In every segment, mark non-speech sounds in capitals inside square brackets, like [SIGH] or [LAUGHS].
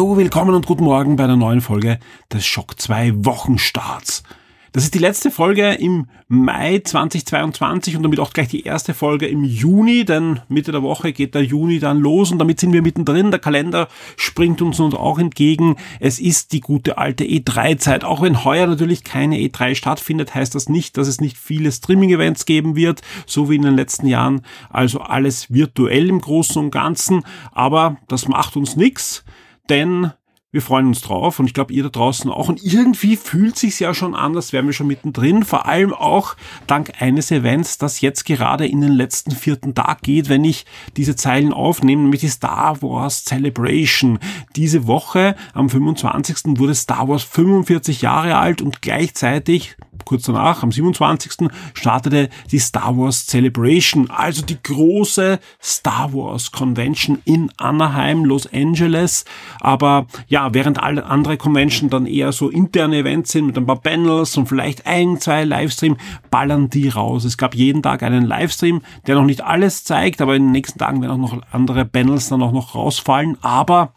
Hallo, willkommen und guten Morgen bei einer neuen Folge des Schock 2 Wochenstarts. Das ist die letzte Folge im Mai 2022 und damit auch gleich die erste Folge im Juni, denn Mitte der Woche geht der Juni dann los und damit sind wir mittendrin. Der Kalender springt uns nun auch entgegen. Es ist die gute alte E3-Zeit. Auch wenn heuer natürlich keine E3 stattfindet, heißt das nicht, dass es nicht viele Streaming-Events geben wird, so wie in den letzten Jahren. Also alles virtuell im Großen und Ganzen. Aber das macht uns nichts denn wir freuen uns drauf und ich glaube, ihr da draußen auch. Und irgendwie fühlt sich ja schon an, als wären wir schon mittendrin. Vor allem auch dank eines Events, das jetzt gerade in den letzten vierten Tag geht, wenn ich diese Zeilen aufnehme, nämlich die Star Wars Celebration. Diese Woche am 25. wurde Star Wars 45 Jahre alt und gleichzeitig kurz danach, am 27. startete die Star Wars Celebration, also die große Star Wars Convention in Anaheim, Los Angeles. Aber ja, während alle andere Convention dann eher so interne Events sind mit ein paar Panels und vielleicht ein, zwei Livestream, ballern die raus. Es gab jeden Tag einen Livestream, der noch nicht alles zeigt, aber in den nächsten Tagen werden auch noch andere Panels dann auch noch rausfallen. Aber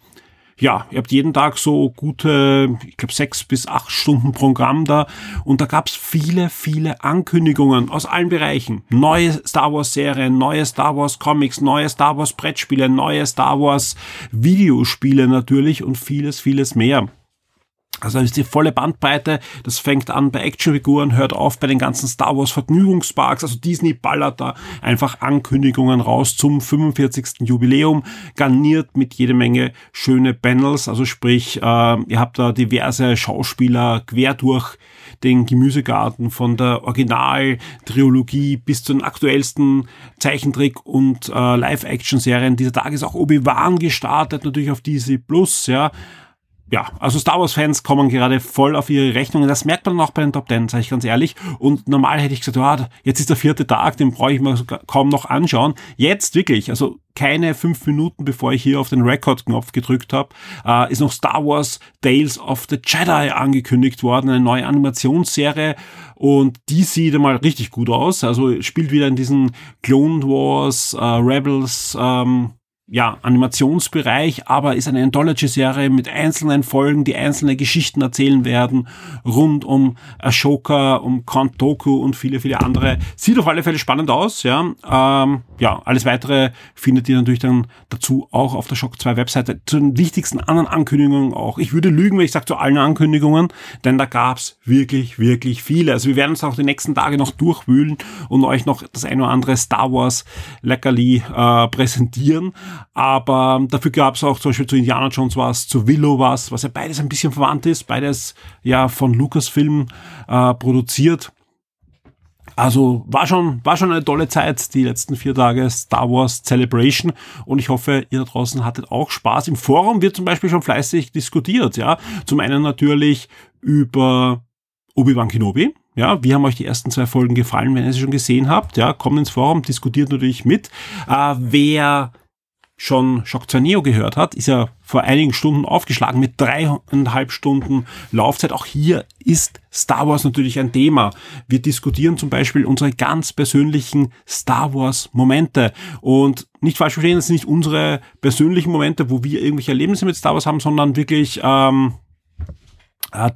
ja, ihr habt jeden Tag so gute, ich glaube, sechs bis acht Stunden Programm da. Und da gab's viele, viele Ankündigungen aus allen Bereichen. Neue Star Wars Serien, neue Star Wars Comics, neue Star Wars Brettspiele, neue Star Wars Videospiele natürlich und vieles, vieles mehr. Also das ist die volle Bandbreite. Das fängt an bei Actionfiguren, hört auf bei den ganzen Star Wars Vergnügungsparks. Also Disney ballert da einfach Ankündigungen raus zum 45. Jubiläum, garniert mit jede Menge schöne Panels. Also sprich, äh, ihr habt da diverse Schauspieler quer durch den Gemüsegarten von der Original-Trilogie bis zu den aktuellsten Zeichentrick- und äh, Live-Action-Serien. Dieser Tag ist auch Obi-Wan gestartet, natürlich auf Disney Plus, ja ja, also Star Wars-Fans kommen gerade voll auf ihre Rechnungen. Das merkt man auch bei den Top Ten, sage ich ganz ehrlich. Und normal hätte ich gesagt, ja, jetzt ist der vierte Tag, den brauche ich mir kaum noch anschauen. Jetzt wirklich, also keine fünf Minuten bevor ich hier auf den Record-Knopf gedrückt habe, äh, ist noch Star Wars Tales of the Jedi angekündigt worden, eine neue Animationsserie. Und die sieht einmal richtig gut aus. Also spielt wieder in diesen Clone Wars, äh, Rebels, ähm, ja, Animationsbereich, aber ist eine Anthology-Serie mit einzelnen Folgen, die einzelne Geschichten erzählen werden, rund um Ashoka, um Count Doku und viele, viele andere. Sieht auf alle Fälle spannend aus, ja. Ähm, ja, alles weitere findet ihr natürlich dann dazu auch auf der Shock 2 Webseite. Zu den wichtigsten anderen Ankündigungen auch. Ich würde lügen, wenn ich sage zu allen Ankündigungen, denn da gab's wirklich, wirklich viele. Also wir werden uns auch die nächsten Tage noch durchwühlen und euch noch das ein oder andere Star Wars Leckerli äh, präsentieren. Aber dafür gab es auch zum Beispiel zu Indiana Jones was, zu Willow was, was ja beides ein bisschen verwandt ist, beides ja von Lucasfilm äh, produziert. Also war schon, war schon eine tolle Zeit, die letzten vier Tage Star Wars Celebration. Und ich hoffe, ihr da draußen hattet auch Spaß. Im Forum wird zum Beispiel schon fleißig diskutiert, ja. Zum einen natürlich über Obi-Wan Kenobi. Ja, wie haben euch die ersten zwei Folgen gefallen, wenn ihr sie schon gesehen habt? Ja, kommt ins Forum, diskutiert natürlich mit. Äh, wer schon Shock 2 Neo gehört hat, ist ja vor einigen Stunden aufgeschlagen mit dreieinhalb Stunden Laufzeit. Auch hier ist Star Wars natürlich ein Thema. Wir diskutieren zum Beispiel unsere ganz persönlichen Star Wars Momente. Und nicht falsch verstehen, das sind nicht unsere persönlichen Momente, wo wir irgendwelche Erlebnisse mit Star Wars haben, sondern wirklich ähm, äh,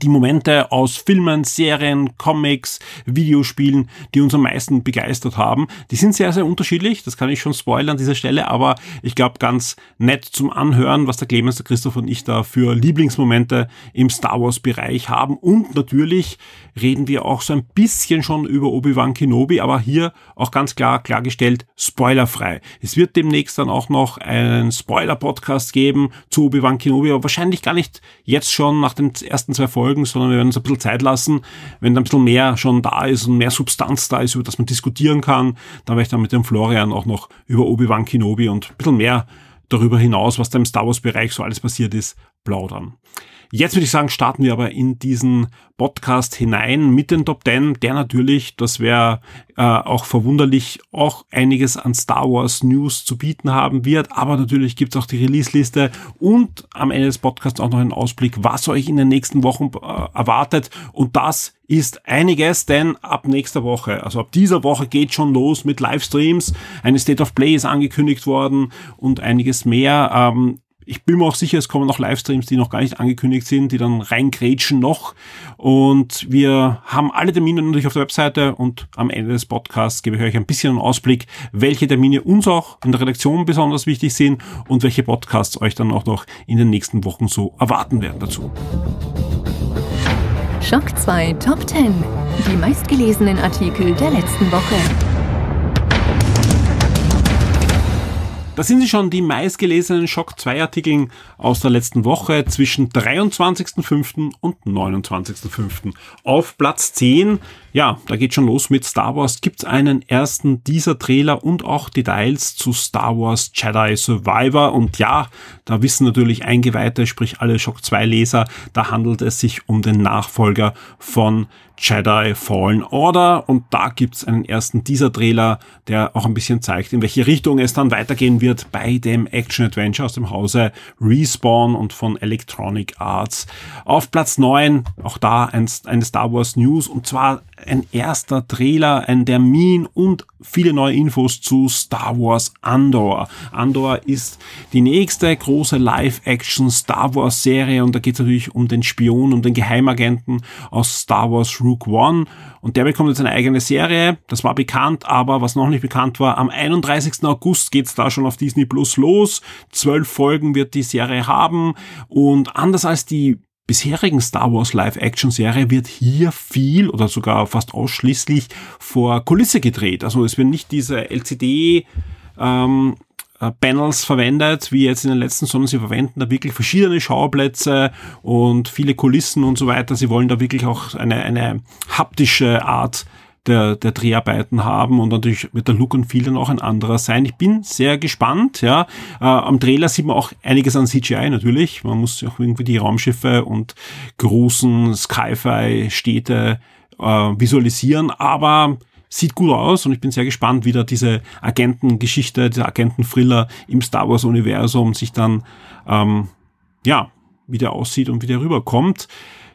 die Momente aus Filmen, Serien, Comics, Videospielen, die uns am meisten begeistert haben. Die sind sehr, sehr unterschiedlich, das kann ich schon spoilern an dieser Stelle, aber ich glaube ganz nett zum Anhören, was der Clemens, der Christoph und ich da für Lieblingsmomente im Star Wars Bereich haben. Und natürlich reden wir auch so ein bisschen schon über Obi-Wan Kenobi, aber hier auch ganz klar klargestellt, spoilerfrei. Es wird demnächst dann auch noch einen Spoiler-Podcast geben zu Obi-Wan Kenobi, aber wahrscheinlich gar nicht jetzt schon nach den ersten zwei Folgen, sondern wir werden uns ein bisschen Zeit lassen. Wenn da ein bisschen mehr schon da ist und mehr Substanz da ist, über das man diskutieren kann, dann werde ich dann mit dem Florian auch noch über Obi-Wan Kenobi und ein bisschen mehr darüber hinaus, was da im Star Wars Bereich so alles passiert ist, plaudern. Jetzt würde ich sagen, starten wir aber in diesen Podcast hinein mit den Top 10, der natürlich, das wäre äh, auch verwunderlich, auch einiges an Star Wars News zu bieten haben wird. Aber natürlich gibt es auch die Release-Liste und am Ende des Podcasts auch noch einen Ausblick, was euch in den nächsten Wochen äh, erwartet. Und das ist einiges, denn ab nächster Woche, also ab dieser Woche geht schon los mit Livestreams. Eine State of Play ist angekündigt worden und einiges mehr. Ähm, ich bin mir auch sicher, es kommen noch Livestreams, die noch gar nicht angekündigt sind, die dann reingrätschen noch. Und wir haben alle Termine natürlich auf der Webseite und am Ende des Podcasts gebe ich euch ein bisschen einen Ausblick, welche Termine uns auch in der Redaktion besonders wichtig sind und welche Podcasts euch dann auch noch in den nächsten Wochen so erwarten werden dazu. Schock 2 Top 10. Die meistgelesenen Artikel der letzten Woche. Da sind sie schon, die meistgelesenen Shock 2 Artikeln aus der letzten Woche zwischen 23.05. und 29.05. Auf Platz 10, ja, da geht schon los mit Star Wars, gibt's einen ersten dieser Trailer und auch Details zu Star Wars Jedi Survivor. Und ja, da wissen natürlich Eingeweihte, sprich alle Shock 2 Leser, da handelt es sich um den Nachfolger von Jedi Fallen Order und da gibt's einen ersten Teaser-Trailer, der auch ein bisschen zeigt, in welche Richtung es dann weitergehen wird bei dem Action-Adventure aus dem Hause Respawn und von Electronic Arts. Auf Platz 9, auch da ein, eine Star Wars News und zwar ein erster Trailer, ein Termin und viele neue Infos zu Star Wars Andor. Andor ist die nächste große Live-Action Star Wars Serie und da geht es natürlich um den Spion, um den Geheimagenten aus Star Wars Rook One und der bekommt jetzt eine eigene Serie. Das war bekannt, aber was noch nicht bekannt war, am 31. August geht's da schon auf Disney Plus los. Zwölf Folgen wird die Serie haben und anders als die bisherigen Star Wars Live-Action-Serie wird hier viel oder sogar fast ausschließlich vor Kulisse gedreht. Also es werden nicht diese LCD ähm, äh, Panels verwendet, wie jetzt in den letzten, sondern sie verwenden da wirklich verschiedene Schauplätze und viele Kulissen und so weiter. Sie wollen da wirklich auch eine, eine haptische Art der, der Dreharbeiten haben und natürlich wird der Look und Feel dann auch ein anderer sein. Ich bin sehr gespannt, ja. Äh, am Trailer sieht man auch einiges an CGI natürlich. Man muss auch irgendwie die Raumschiffe und großen Sci-Fi-Städte äh, visualisieren, aber sieht gut aus und ich bin sehr gespannt, wie da diese Agentengeschichte, dieser Agenten-Thriller im Star Wars-Universum sich dann, ähm, ja, wie der aussieht und wie der rüberkommt.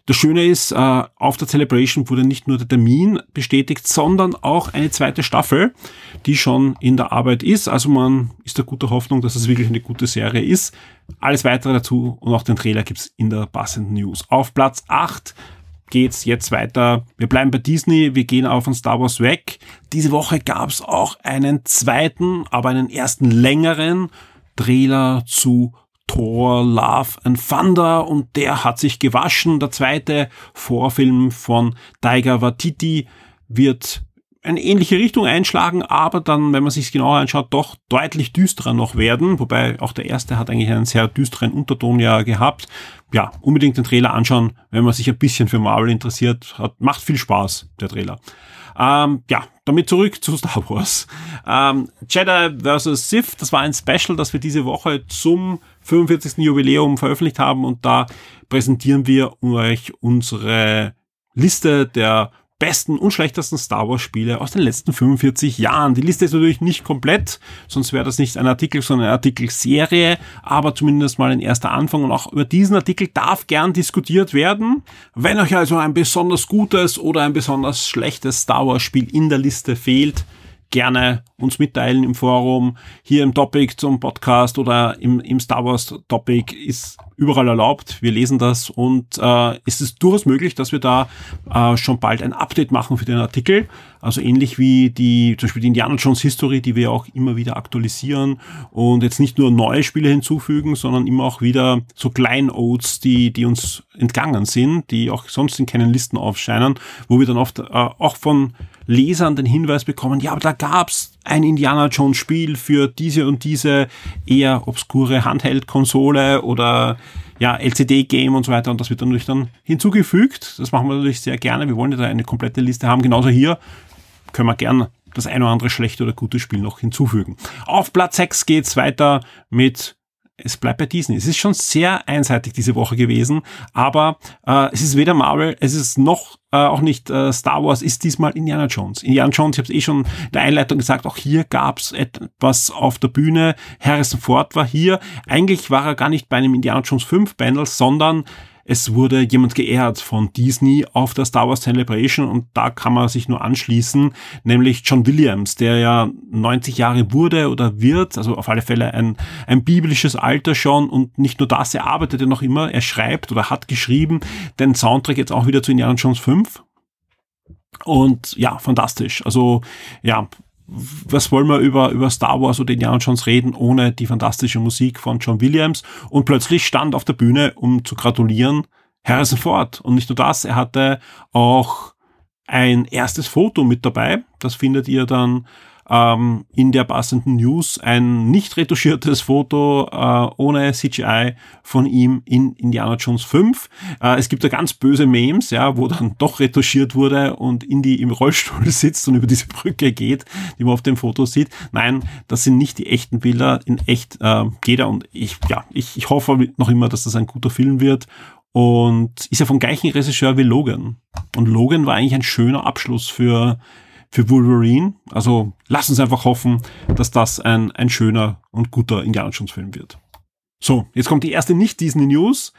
Das Schöne ist, äh, auf der Celebration wurde nicht nur der Termin bestätigt, sondern auch eine zweite Staffel, die schon in der Arbeit ist. Also man ist der guter Hoffnung, dass es wirklich eine gute Serie ist. Alles weitere dazu und auch den Trailer gibt's in der passenden News. Auf Platz 8 geht's jetzt weiter. Wir bleiben bei Disney, wir gehen auch von Star Wars weg. Diese Woche gab's auch einen zweiten, aber einen ersten längeren Trailer zu Thor, Love and Thunder und der hat sich gewaschen. Der zweite Vorfilm von Taiga Watiti wird eine ähnliche Richtung einschlagen, aber dann, wenn man sich genauer anschaut, doch deutlich düsterer noch werden. Wobei auch der erste hat eigentlich einen sehr düsteren Unterton ja gehabt. Ja, unbedingt den Trailer anschauen, wenn man sich ein bisschen für Marvel interessiert. Hat, macht viel Spaß, der Trailer. Ähm, ja, damit zurück zu Star Wars. Ähm, Jedi vs. Sith, das war ein Special, das wir diese Woche zum 45. Jubiläum veröffentlicht haben und da präsentieren wir euch unsere Liste der besten und schlechtesten Star Wars Spiele aus den letzten 45 Jahren. Die Liste ist natürlich nicht komplett, sonst wäre das nicht ein Artikel, sondern eine Artikelserie, aber zumindest mal ein erster Anfang und auch über diesen Artikel darf gern diskutiert werden. Wenn euch also ein besonders gutes oder ein besonders schlechtes Star Wars Spiel in der Liste fehlt, gerne uns mitteilen im Forum, hier im Topic zum Podcast oder im, im Star Wars Topic ist überall erlaubt. Wir lesen das und äh, es ist durchaus möglich, dass wir da äh, schon bald ein Update machen für den Artikel. Also ähnlich wie die, zum Beispiel die Indiana Jones History, die wir auch immer wieder aktualisieren und jetzt nicht nur neue Spiele hinzufügen, sondern immer auch wieder so Kleinodes, die, die uns entgangen sind, die auch sonst in keinen Listen aufscheinen, wo wir dann oft äh, auch von Lesern den Hinweis bekommen, ja, aber da gab's ein Indiana Jones Spiel für diese und diese eher obskure Handheld-Konsole oder ja, LCD-Game und so weiter und das wird dann natürlich dann hinzugefügt. Das machen wir natürlich sehr gerne. Wir wollen ja da eine komplette Liste haben. Genauso hier können wir gerne das ein oder andere schlechte oder gute Spiel noch hinzufügen. Auf Platz 6 geht's weiter mit es bleibt bei Disney. Es ist schon sehr einseitig diese Woche gewesen, aber äh, es ist weder Marvel, es ist noch äh, auch nicht äh, Star Wars, ist diesmal Indiana Jones. Indiana Jones, ich habe es eh schon in der Einleitung gesagt, auch hier gab es etwas auf der Bühne. Harrison Ford war hier. Eigentlich war er gar nicht bei einem Indiana Jones 5 Panel, sondern es wurde jemand geehrt von Disney auf der Star Wars Celebration und da kann man sich nur anschließen, nämlich John Williams, der ja 90 Jahre wurde oder wird, also auf alle Fälle ein, ein biblisches Alter schon und nicht nur das, er arbeitet ja noch immer, er schreibt oder hat geschrieben den Soundtrack jetzt auch wieder zu Indiana Jones 5 und ja, fantastisch. Also ja, was wollen wir über, über Star Wars oder Indiana Jones reden, ohne die fantastische Musik von John Williams? Und plötzlich stand auf der Bühne, um zu gratulieren, Harrison Ford. Und nicht nur das, er hatte auch ein erstes Foto mit dabei. Das findet ihr dann ähm, in der passenden News ein nicht retuschiertes Foto äh, ohne CGI von ihm in Indiana Jones 5. Äh, es gibt da ganz böse Memes, ja, wo dann doch retuschiert wurde und Indy im Rollstuhl [LAUGHS] sitzt und über diese Brücke geht, die man auf dem Foto sieht. Nein, das sind nicht die echten Bilder. In echt äh, geht er und ich, ja, ich, ich hoffe noch immer, dass das ein guter Film wird und ist ja vom gleichen Regisseur wie Logan. Und Logan war eigentlich ein schöner Abschluss für für Wolverine. Also lass uns einfach hoffen, dass das ein, ein schöner und guter Indiana Jones Film wird. So, jetzt kommt die erste Nicht-Disney-News.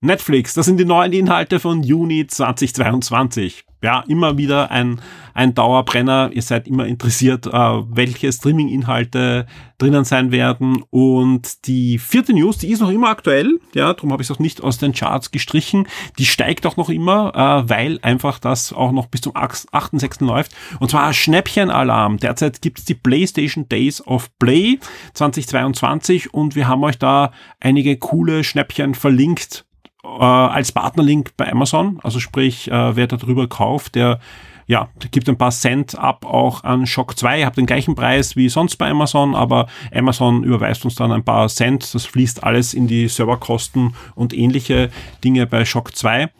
Netflix, das sind die neuen Inhalte von Juni 2022 ja, immer wieder ein, ein Dauerbrenner. Ihr seid immer interessiert, äh, welche Streaming-Inhalte drinnen sein werden. Und die vierte News, die ist noch immer aktuell. Ja, darum habe ich es auch nicht aus den Charts gestrichen. Die steigt auch noch immer, äh, weil einfach das auch noch bis zum 8.6. läuft. Und zwar Schnäppchen-Alarm. Derzeit gibt es die PlayStation Days of Play 2022 und wir haben euch da einige coole Schnäppchen verlinkt äh, als Partnerlink bei Amazon. Also sprich, äh, wer darüber kauft, der ja, gibt ein paar Cent ab auch an Shock 2. Ihr habt den gleichen Preis wie sonst bei Amazon, aber Amazon überweist uns dann ein paar Cent. Das fließt alles in die Serverkosten und ähnliche Dinge bei Shock 2.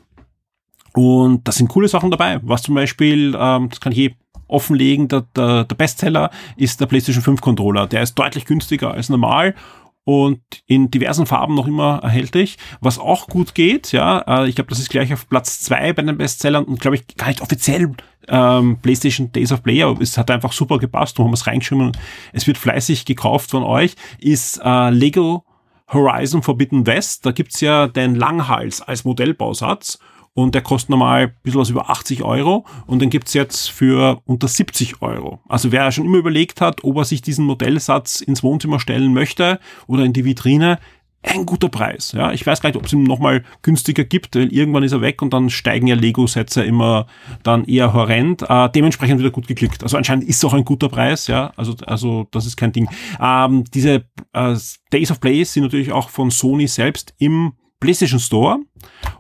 Und da sind coole Sachen dabei. Was zum Beispiel, ähm, das kann ich eh offenlegen, der, der, der Bestseller ist der PlayStation 5 Controller. Der ist deutlich günstiger als normal und in diversen Farben noch immer erhältlich. Was auch gut geht, ja, äh, ich glaube, das ist gleich auf Platz zwei bei den Bestsellern und glaube ich gar nicht offiziell ähm, PlayStation Days of Play, aber es hat einfach super gepasst, wo haben es reingeschrieben es wird fleißig gekauft von euch, ist äh, Lego Horizon Forbidden West. Da gibt's ja den Langhals als Modellbausatz und der kostet normal ein bisschen was über 80 Euro und den gibt's jetzt für unter 70 Euro. Also wer schon immer überlegt hat, ob er sich diesen Modellsatz ins Wohnzimmer stellen möchte oder in die Vitrine, ein guter Preis. Ja, ich weiß gar nicht, ob es ihn nochmal günstiger gibt, weil irgendwann ist er weg und dann steigen ja Lego-Sätze immer dann eher horrend. Äh, dementsprechend wieder gut geklickt. Also anscheinend ist es auch ein guter Preis, ja. Also, also das ist kein Ding. Ähm, diese äh, Days of Play sind natürlich auch von Sony selbst im PlayStation Store.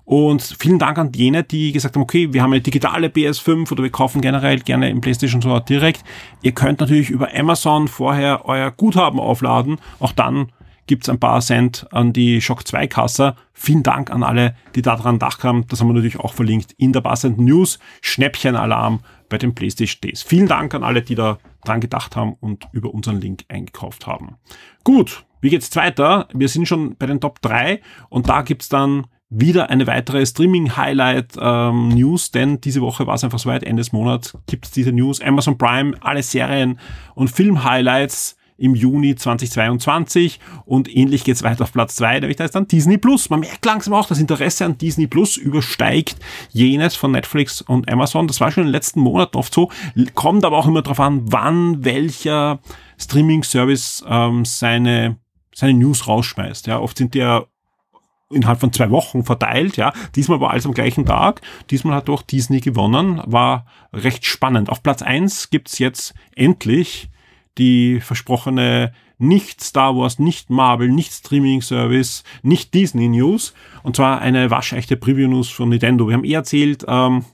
Und vielen Dank an jene, die gesagt haben, okay, wir haben eine digitale PS5 oder wir kaufen generell gerne im PlayStation Store direkt. Ihr könnt natürlich über Amazon vorher euer Guthaben aufladen. Auch dann gibt's ein paar Cent an die Shock 2 Kasse. Vielen Dank an alle, die daran gedacht haben. Das haben wir natürlich auch verlinkt in der passenden News. Schnäppchenalarm bei den PlayStation Days. Vielen Dank an alle, die da dran gedacht haben und über unseren Link eingekauft haben. Gut, wie geht's weiter? Wir sind schon bei den Top 3 und da gibt's dann wieder eine weitere Streaming-Highlight-News, ähm, denn diese Woche war es einfach soweit, Ende des Monats gibt's diese News. Amazon Prime, alle Serien und Film-Highlights im Juni 2022 und ähnlich geht's weiter auf Platz 2, nämlich da ist dann Disney Plus. Man merkt langsam auch, das Interesse an Disney Plus übersteigt jenes von Netflix und Amazon. Das war schon in den letzten Monaten oft so, kommt aber auch immer darauf an, wann welcher Streaming-Service ähm, seine seine News rausschmeißt. Ja, oft sind die ja innerhalb von zwei Wochen verteilt, ja. Diesmal war alles am gleichen Tag. Diesmal hat auch Disney gewonnen. War recht spannend. Auf Platz eins gibt's jetzt endlich die versprochene nicht Star Wars, nicht Marvel, nicht Streaming Service, nicht Disney News. Und zwar eine waschechte Preview News von Nintendo. Wir haben eh erzählt, ähm,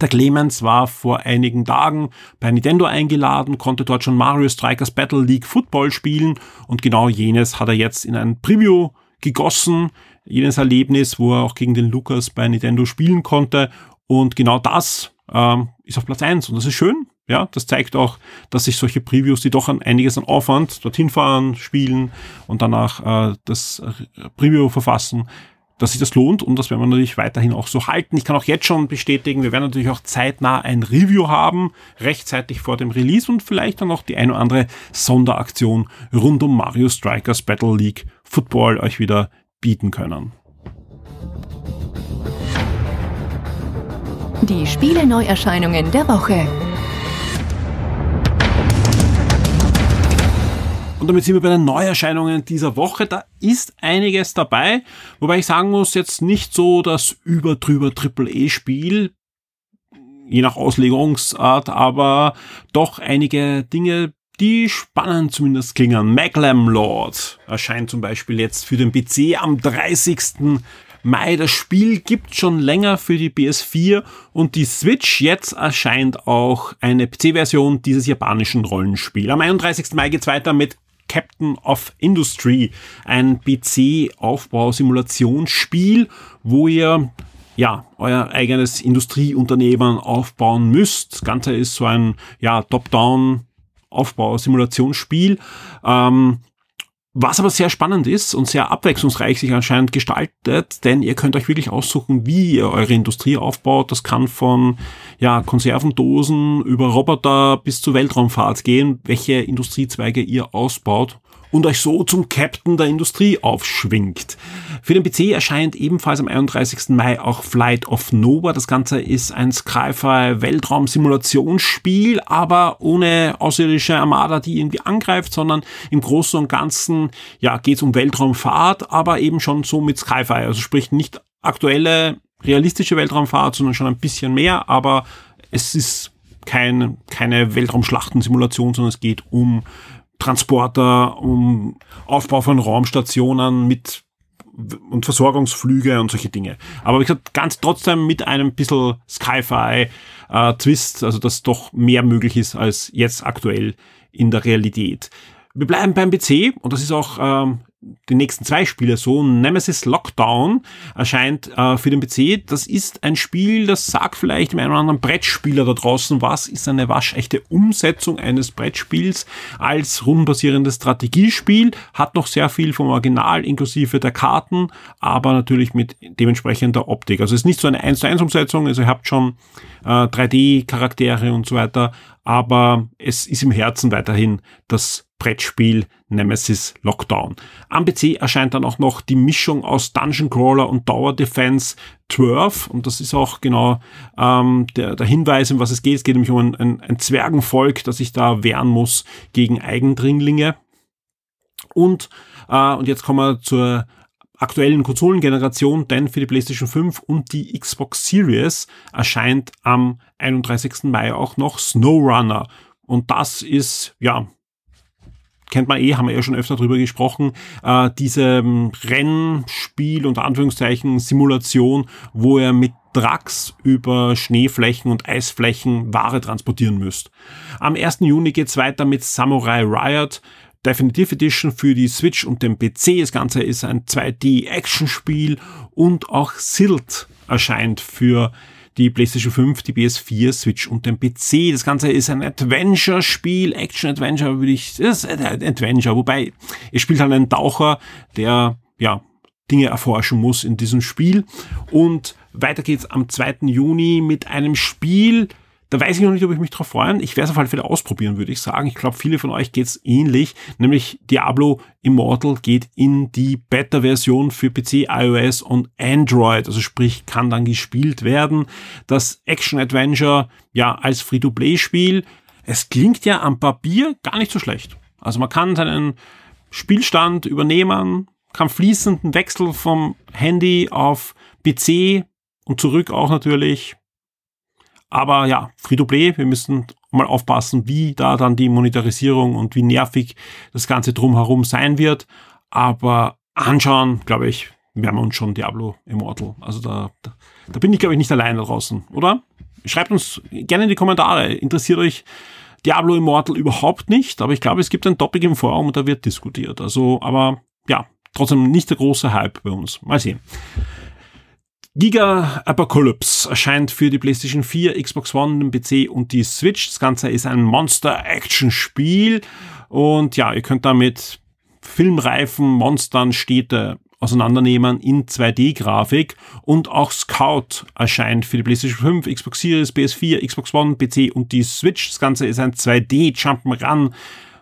der Clemens war vor einigen Tagen bei Nintendo eingeladen, konnte dort schon Mario Strikers Battle League Football spielen und genau jenes hat er jetzt in ein Preview gegossen, jenes Erlebnis, wo er auch gegen den Lukas bei Nintendo spielen konnte. Und genau das ähm, ist auf Platz eins. Und das ist schön. Ja, das zeigt auch, dass sich solche Previews, die doch an einiges an Aufwand dorthin fahren, spielen und danach äh, das Preview verfassen, dass sich das lohnt und das werden wir natürlich weiterhin auch so halten. Ich kann auch jetzt schon bestätigen, wir werden natürlich auch zeitnah ein Review haben, rechtzeitig vor dem Release und vielleicht dann noch die eine oder andere Sonderaktion rund um Mario Strikers Battle League Football euch wieder bieten können. Die Spiele-Neuerscheinungen der Woche. Und damit sind wir bei den Neuerscheinungen dieser Woche. Da ist einiges dabei, wobei ich sagen muss, jetzt nicht so das überdrüber Triple-E-Spiel, je nach Auslegungsart, aber doch einige Dinge, die spannend zumindest klingen. Maglam Lord erscheint zum Beispiel jetzt für den PC am 30. Mai. Das Spiel gibt schon länger für die PS4 und die Switch. Jetzt erscheint auch eine PC-Version dieses japanischen Rollenspiels. Am 31. Mai geht's weiter mit Captain of Industry, ein PC-Aufbausimulationsspiel, wo ihr ja, euer eigenes Industrieunternehmen aufbauen müsst. Das Ganze ist so ein ja, Top-Down Aufbau-Simulationsspiel. Ähm, was aber sehr spannend ist und sehr abwechslungsreich sich anscheinend gestaltet, denn ihr könnt euch wirklich aussuchen, wie ihr eure Industrie aufbaut. Das kann von ja, Konservendosen über Roboter bis zur Weltraumfahrt gehen, welche Industriezweige ihr ausbaut und euch so zum Captain der Industrie aufschwingt. Für den PC erscheint ebenfalls am 31. Mai auch Flight of Nova. Das Ganze ist ein Sci-Fi Weltraum-Simulationsspiel, aber ohne außerirdische Armada, die irgendwie angreift, sondern im Großen und Ganzen, ja, geht es um Weltraumfahrt, aber eben schon so mit Sci-Fi. Also sprich nicht aktuelle realistische Weltraumfahrt, sondern schon ein bisschen mehr, aber es ist kein, keine Weltraumschlachtensimulation, sondern es geht um Transporter, um Aufbau von Raumstationen mit und Versorgungsflüge und solche Dinge. Aber wie gesagt, ganz trotzdem mit einem bisschen Sci-Fi-Twist, äh, also dass doch mehr möglich ist als jetzt aktuell in der Realität. Wir bleiben beim PC und das ist auch ähm, die nächsten zwei Spiele so. Nemesis Lockdown erscheint äh, für den PC. Das ist ein Spiel, das sagt vielleicht dem einen oder anderen Brettspieler da draußen was, ist eine waschechte Umsetzung eines Brettspiels als rundenbasierendes Strategiespiel, hat noch sehr viel vom Original inklusive der Karten, aber natürlich mit dementsprechender Optik. Also es ist nicht so eine 1 zu 1 Umsetzung, also ihr habt schon äh, 3D-Charaktere und so weiter, aber es ist im Herzen weiterhin das Brettspiel Nemesis Lockdown. Am PC erscheint dann auch noch die Mischung aus Dungeon Crawler und Tower Defense 12 und das ist auch genau ähm, der, der Hinweis, um was es geht. Es geht nämlich um ein, ein, Zwergenvolk, das sich da wehren muss gegen Eigendringlinge. Und, äh, und jetzt kommen wir zur aktuellen Konsolengeneration, denn für die PlayStation 5 und die Xbox Series erscheint am 31. Mai auch noch SnowRunner. Und das ist, ja, kennt man eh, haben wir ja schon öfter drüber gesprochen, äh, diese ähm, Rennspiel unter Anführungszeichen Simulation, wo er mit Trucks über Schneeflächen und Eisflächen Ware transportieren müsst. Am 1. Juni geht's weiter mit Samurai Riot. Definitive Edition für die Switch und den PC. Das Ganze ist ein 2D-Action-Spiel und auch Silt erscheint für die PlayStation 5, die PS4, Switch und den PC. Das Ganze ist ein Adventure-Spiel, Action-Adventure würde ich, das ist ein Adventure, wobei es spielt halt einen Taucher, der, ja, Dinge erforschen muss in diesem Spiel. Und weiter geht's am 2. Juni mit einem Spiel, da weiß ich noch nicht, ob ich mich drauf freuen. Ich werde es auf alle Fälle ausprobieren, würde ich sagen. Ich glaube, viele von euch geht's ähnlich. Nämlich Diablo Immortal geht in die Beta-Version für PC, iOS und Android. Also sprich, kann dann gespielt werden. Das Action-Adventure, ja, als Free-to-Play-Spiel. Es klingt ja am Papier gar nicht so schlecht. Also man kann seinen Spielstand übernehmen, kann fließenden Wechsel vom Handy auf PC und zurück auch natürlich aber ja, Free-to-Play, wir müssen mal aufpassen, wie da dann die Monetarisierung und wie nervig das Ganze drumherum sein wird. Aber anschauen, glaube ich, werden wir uns schon Diablo Immortal. Also da, da, da bin ich, glaube ich, nicht allein da draußen, oder? Schreibt uns gerne in die Kommentare. Interessiert euch Diablo Immortal überhaupt nicht? Aber ich glaube, es gibt ein Topic im Forum und da wird diskutiert. Also, aber ja, trotzdem nicht der große Hype bei uns. Mal sehen. Giga Apocalypse erscheint für die PlayStation 4, Xbox One, den PC und die Switch. Das Ganze ist ein Monster-Action-Spiel und ja, ihr könnt damit filmreifen Monstern, Städte auseinandernehmen in 2D-Grafik und auch Scout erscheint für die PlayStation 5, Xbox Series, PS4, Xbox One, PC und die Switch. Das Ganze ist ein 2D Jump'n'Run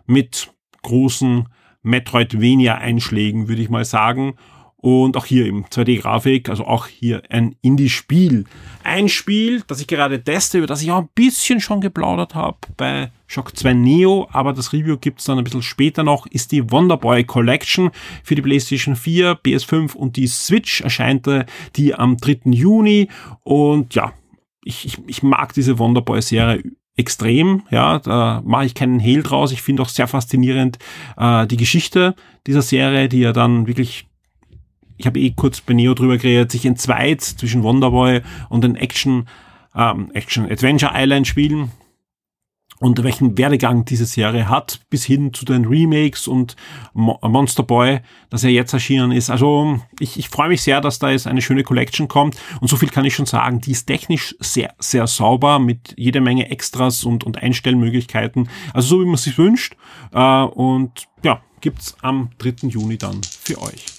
mit großen Metroidvania-Einschlägen, würde ich mal sagen. Und auch hier im 2D-Grafik, also auch hier ein Indie-Spiel. Ein Spiel, das ich gerade teste, über das ich auch ein bisschen schon geplaudert habe bei Shock 2 Neo, aber das Review gibt's dann ein bisschen später noch, ist die Wonderboy Collection für die PlayStation 4, PS5 und die Switch erscheint die am 3. Juni. Und ja, ich, ich, ich mag diese Wonderboy-Serie extrem, ja, da mache ich keinen Hehl draus. Ich finde auch sehr faszinierend äh, die Geschichte dieser Serie, die ja dann wirklich ich habe eh kurz bei Neo drüber geredet, sich entzweit zwischen Wonderboy und den Action, ähm, Action Adventure Island Spielen und welchen Werdegang diese Serie hat, bis hin zu den Remakes und Mo Monster Boy, das ja jetzt erschienen ist. Also ich, ich freue mich sehr, dass da jetzt eine schöne Collection kommt und so viel kann ich schon sagen, die ist technisch sehr, sehr sauber mit jede Menge Extras und, und Einstellmöglichkeiten, also so wie man sich wünscht äh, und ja, gibt's am 3. Juni dann für euch.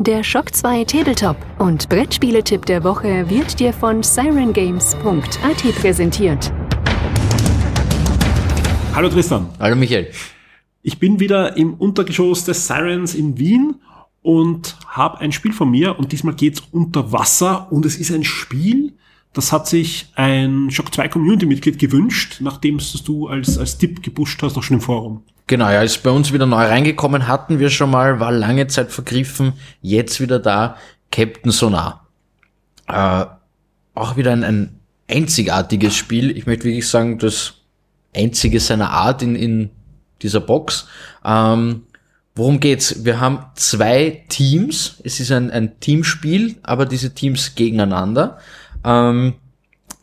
Der Shock 2 Tabletop und Brettspieletipp der Woche wird dir von sirengames.at präsentiert. Hallo Tristan. Hallo Michael. Ich bin wieder im Untergeschoss des Sirens in Wien und habe ein Spiel von mir und diesmal geht's unter Wasser und es ist ein Spiel, das hat sich ein Shock 2 Community-Mitglied gewünscht, nachdem es du als, als Tipp gepusht hast, auch schon im Forum. Genau, ja, ist bei uns wieder neu reingekommen, hatten wir schon mal, war lange Zeit vergriffen, jetzt wieder da, Captain Sonar. Äh, auch wieder ein, ein einzigartiges Spiel. Ich möchte wirklich sagen, das einzige seiner Art in, in dieser Box. Ähm, worum geht's? Wir haben zwei Teams. Es ist ein, ein Teamspiel, aber diese Teams gegeneinander. Ähm,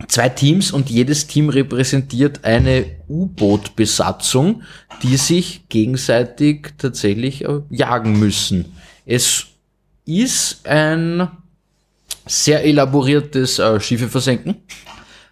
zwei Teams und jedes Team repräsentiert eine U-Boot-Besatzung, die sich gegenseitig tatsächlich äh, jagen müssen. Es ist ein sehr elaboriertes äh, Schiffe versenken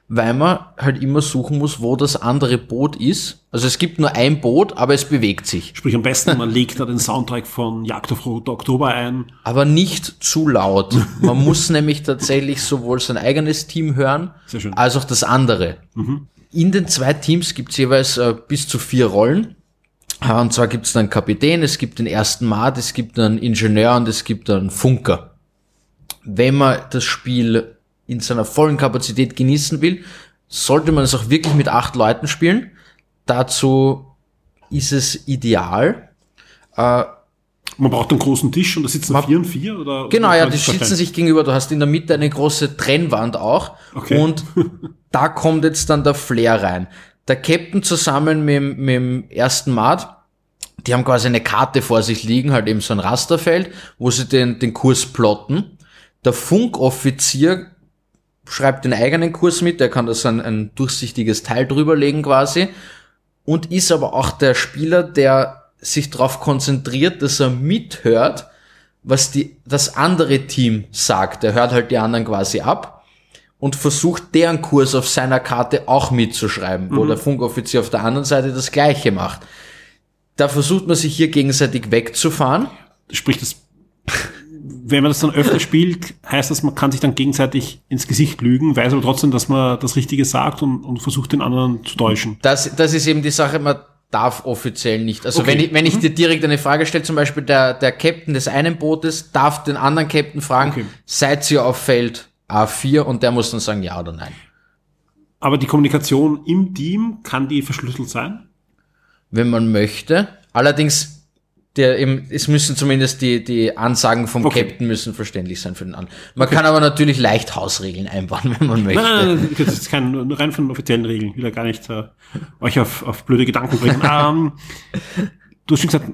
weil man halt immer suchen muss, wo das andere Boot ist. Also es gibt nur ein Boot, aber es bewegt sich. Sprich, am besten, man legt da den Soundtrack von Jagd auf Rot Oktober ein. Aber nicht zu laut. Man muss [LAUGHS] nämlich tatsächlich sowohl sein eigenes Team hören, als auch das andere. Mhm. In den zwei Teams gibt es jeweils äh, bis zu vier Rollen. Äh, und zwar gibt es dann Kapitän, es gibt den ersten Mat, es gibt einen Ingenieur und es gibt einen Funker. Wenn man das Spiel in seiner vollen Kapazität genießen will, sollte man es auch wirklich mit acht Leuten spielen. Dazu ist es ideal. Äh, man braucht einen großen Tisch und da sitzen vier und vier? Oder, genau, ja, die sitzen sich gegenüber. Du hast in der Mitte eine große Trennwand auch. Okay. Und [LAUGHS] da kommt jetzt dann der Flair rein. Der Captain zusammen mit, mit dem ersten Mat, die haben quasi eine Karte vor sich liegen, halt eben so ein Rasterfeld, wo sie den, den Kurs plotten. Der Funkoffizier schreibt den eigenen Kurs mit, der kann das ein, ein durchsichtiges Teil drüberlegen quasi und ist aber auch der Spieler, der sich darauf konzentriert, dass er mithört, was die, das andere Team sagt. Er hört halt die anderen quasi ab und versucht deren Kurs auf seiner Karte auch mitzuschreiben, mhm. wo der Funkoffizier auf der anderen Seite das gleiche macht. Da versucht man sich hier gegenseitig wegzufahren. Sprich, das wenn man das dann öfter spielt, heißt das, man kann sich dann gegenseitig ins Gesicht lügen, weiß aber trotzdem, dass man das Richtige sagt und, und versucht den anderen zu täuschen. Das, das ist eben die Sache, man darf offiziell nicht. Also okay. wenn ich, wenn ich mhm. dir direkt eine Frage stelle, zum Beispiel der, der Captain des einen Bootes darf den anderen Captain fragen, okay. seid ihr auf Feld A4 und der muss dann sagen ja oder nein. Aber die Kommunikation im Team, kann die verschlüsselt sein? Wenn man möchte. Allerdings der eben, es müssen zumindest die, die Ansagen vom okay. Captain müssen verständlich sein für den anderen. Man okay. kann aber natürlich leicht Hausregeln einbauen, [LAUGHS] wenn man möchte. Nein, nein, nein das ist kein, rein von offiziellen Regeln. Ich will ja gar nicht äh, euch auf, auf blöde Gedanken bringen. [LAUGHS] ähm, du hast schon gesagt,